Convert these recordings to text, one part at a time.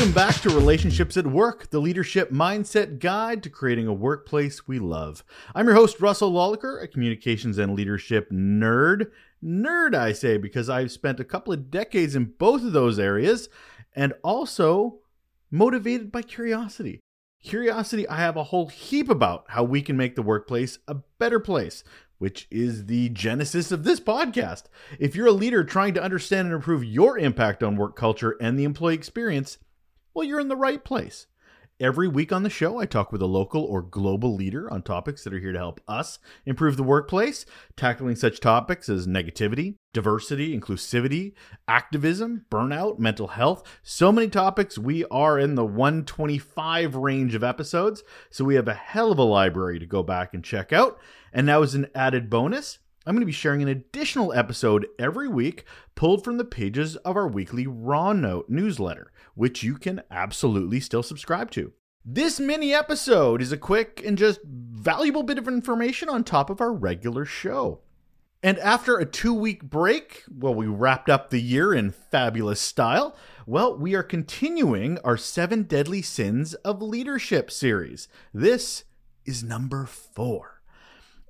Welcome back to Relationships at Work, the leadership mindset guide to creating a workplace we love. I'm your host, Russel Lolacher, a communications and leadership nerd. Nerd, I say, because I've spent a couple of decades in both of those areas and also motivated by curiosity. Curiosity, I have a whole heap about how we can make the workplace a better place, which is the genesis of this podcast. If you're a leader trying to understand and improve your impact on work culture and the employee experience, well, you're in the right place. Every week on the show, I talk with a local or global leader on topics that are here to help us improve the workplace, tackling such topics as negativity, diversity, inclusivity, activism, burnout, mental health. So many topics. We are in the 125 range of episodes, so we have a hell of a library to go back and check out. And now, as an added bonus, I'm going to be sharing an additional episode every week pulled from the pages of our weekly Raw Note newsletter, which you can absolutely still subscribe to. This mini episode is a quick and just valuable bit of information on top of our regular show. And after a two week break, well, we wrapped up the year in fabulous style. Well, we are continuing our Seven Deadly Sins of Leadership series. This is number four.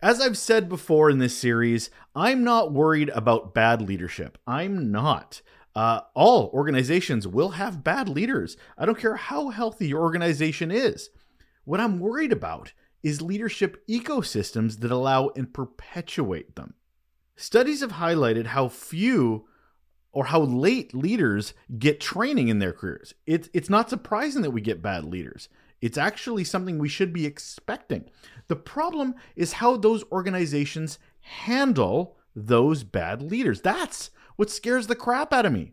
As I've said before in this series, I'm not worried about bad leadership. I'm not. Uh, all organizations will have bad leaders. I don't care how healthy your organization is. What I'm worried about is leadership ecosystems that allow and perpetuate them. Studies have highlighted how few or how late leaders get training in their careers. It's, it's not surprising that we get bad leaders. It's actually something we should be expecting. The problem is how those organizations handle those bad leaders. That's what scares the crap out of me.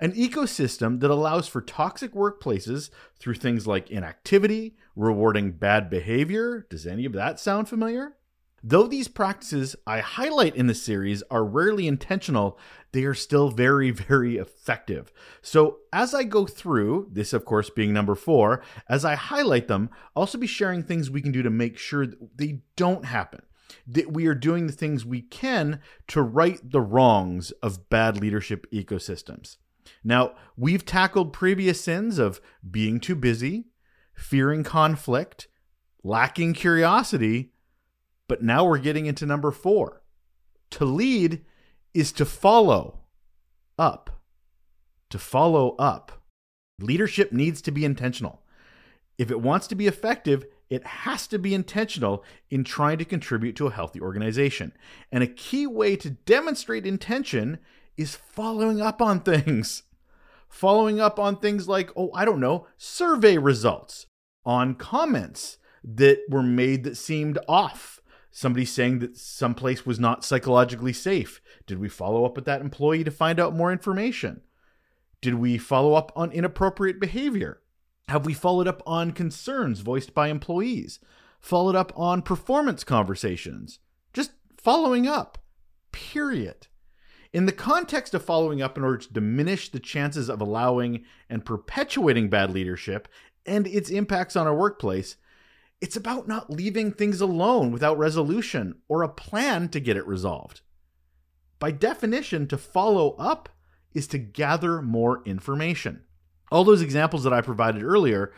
An ecosystem that allows for toxic workplaces through things like inactivity, rewarding bad behavior. Does any of that sound familiar? Though these practices I highlight in the series are rarely intentional, they are still very, very effective. So, as I go through, this of course being number four, as I highlight them, I'll also be sharing things we can do to make sure they don't happen. That we are doing the things we can to right the wrongs of bad leadership ecosystems. Now, we've tackled previous sins of being too busy, fearing conflict, lacking curiosity but now we're getting into number four. To lead is to follow up. To follow up. Leadership needs to be intentional. If it wants to be effective, it has to be intentional in trying to contribute to a healthy organization. And a key way to demonstrate intention is following up on things. Following up on things like, oh, I don't know, survey results, on comments that were made that seemed off somebody saying that some place was not psychologically safe. Did we follow up with that employee to find out more information? Did we follow up on inappropriate behavior? Have we followed up on concerns voiced by employees? Followed up on performance conversations? Just following up. Period. In the context of following up in order to diminish the chances of allowing and perpetuating bad leadership and its impacts on our workplace, it's about not leaving things alone without resolution or a plan to get it resolved. By definition, to follow up is to gather more information. All those examples that I provided earlier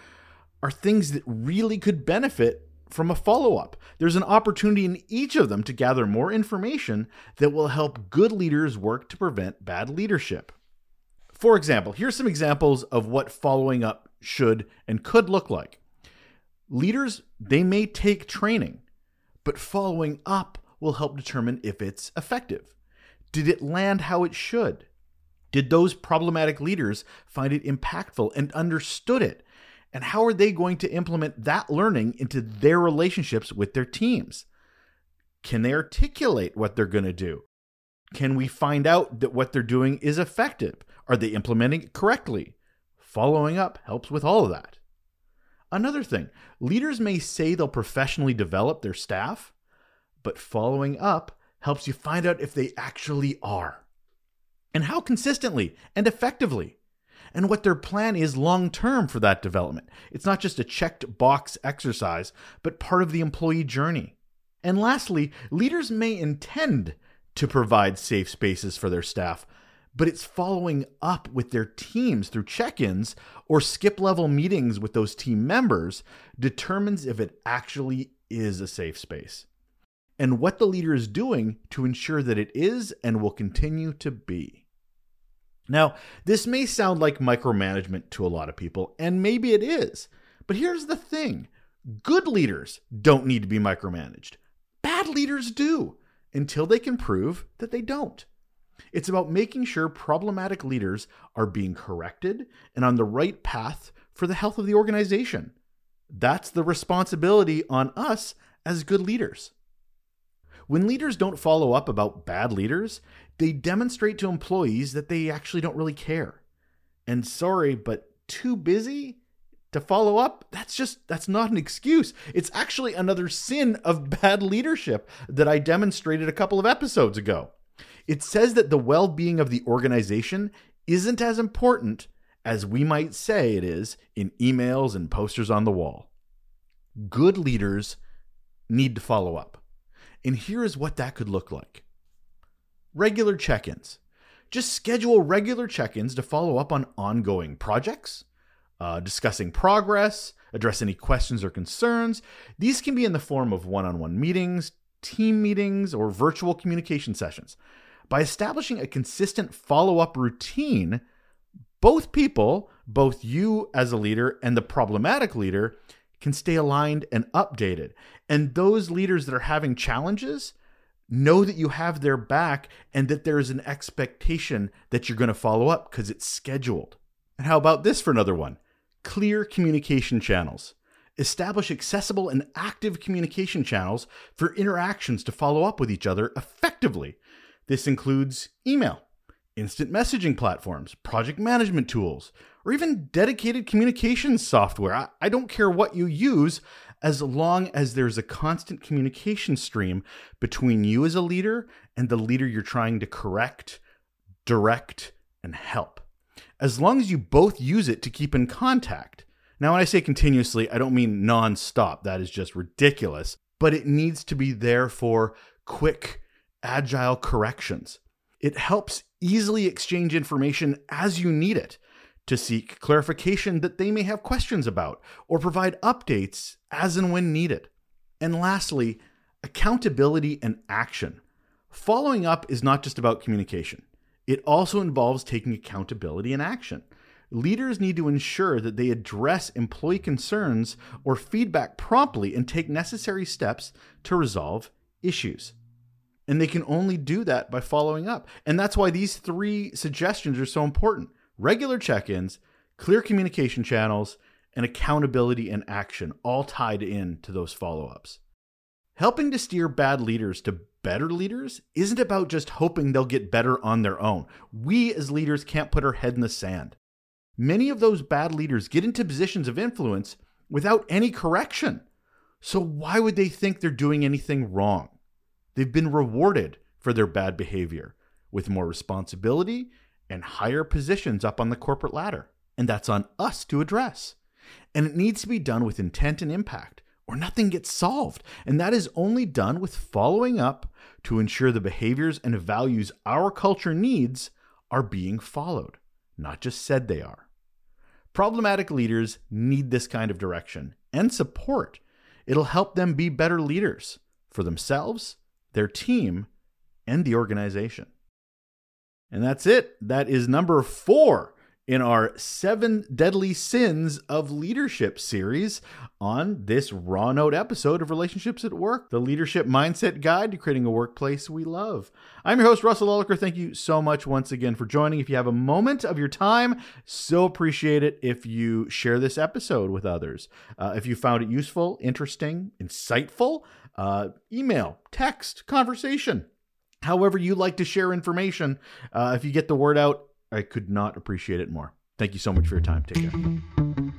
are things that really could benefit from a follow up. There's an opportunity in each of them to gather more information that will help good leaders work to prevent bad leadership. For example, here's some examples of what following up should and could look like. Leaders, they may take training, but following up will help determine if it's effective. Did it land how it should? Did those problematic leaders find it impactful and understood it? And how are they going to implement that learning into their relationships with their teams? Can they articulate what they're going to do? Can we find out that what they're doing is effective? Are they implementing it correctly? Following up helps with all of that. Another thing, leaders may say they'll professionally develop their staff, but following up helps you find out if they actually are. And how consistently and effectively. And what their plan is long term for that development. It's not just a checked box exercise, but part of the employee journey. And lastly, leaders may intend to provide safe spaces for their staff, but it's following up with their teams through check ins or skip level meetings with those team members determines if it actually is a safe space and what the leader is doing to ensure that it is and will continue to be. Now, this may sound like micromanagement to a lot of people, and maybe it is, but here's the thing good leaders don't need to be micromanaged, bad leaders do until they can prove that they don't. It's about making sure problematic leaders are being corrected and on the right path for the health of the organization. That's the responsibility on us as good leaders. When leaders don't follow up about bad leaders, they demonstrate to employees that they actually don't really care. And sorry, but too busy to follow up, that's just that's not an excuse. It's actually another sin of bad leadership that I demonstrated a couple of episodes ago. It says that the well-being of the organization isn't as important as we might say it is in emails and posters on the wall. Good leaders need to follow up. And here is what that could look like regular check ins. Just schedule regular check ins to follow up on ongoing projects, uh, discussing progress, address any questions or concerns. These can be in the form of one on one meetings, team meetings, or virtual communication sessions. By establishing a consistent follow up routine, both people, both you as a leader and the problematic leader, can stay aligned and updated. And those leaders that are having challenges know that you have their back and that there is an expectation that you're going to follow up because it's scheduled. And how about this for another one? Clear communication channels. Establish accessible and active communication channels for interactions to follow up with each other effectively. This includes email, instant messaging platforms, project management tools, or even dedicated communications software. I, I, don't care what you use as long as there's a constant communication stream between you as a leader and the leader you're trying to correct, direct, and help. As long as you both use it to keep in contact. Now, when I say continuously, I don't mean nonstop. That is just ridiculous. But it needs to be there for quick, agile corrections. It helps easily exchange information as you need it to seek clarification that they may have questions about or provide updates as and when needed. And lastly, accountability and action. Following up is not just about communication, it also involves taking accountability and action. Leaders need to ensure that they address employee concerns or feedback promptly and take necessary steps to resolve issues. And they can only do that by following up. And that's why these three suggestions are so important regular check ins, clear communication channels, and accountability and action, all tied in to those follow ups. Helping to steer bad leaders to better leaders isn't about just hoping they'll get better on their own. We as leaders can't put our head in the sand. Many of those bad leaders get into positions of influence without any correction. So, why would they think they're doing anything wrong? They've been rewarded for their bad behavior with more responsibility and higher positions up on the corporate ladder. And that's on us to address. And it needs to be done with intent and impact, or nothing gets solved. And that is only done with following up to ensure the behaviors and values our culture needs are being followed, not just said they are. Problematic leaders need this kind of direction and support. It'll help them be better leaders for themselves their team, and the organization. And that's it. That is number four in our seven deadly sins of leadership series on this raw note episode of Relationships at Work, the leadership mindset guide to creating a workplace we love. I'm your host, Russel Lolacher. Thank you so much once again for joining. If you have a moment of your time, so appreciate it if you share this episode with others. Uh, if you found it useful, interesting, insightful, uh, email, text, conversation, however you like to share information. Uh, if you get the word out, I could not appreciate it more. Thank you so much for your time. Take care.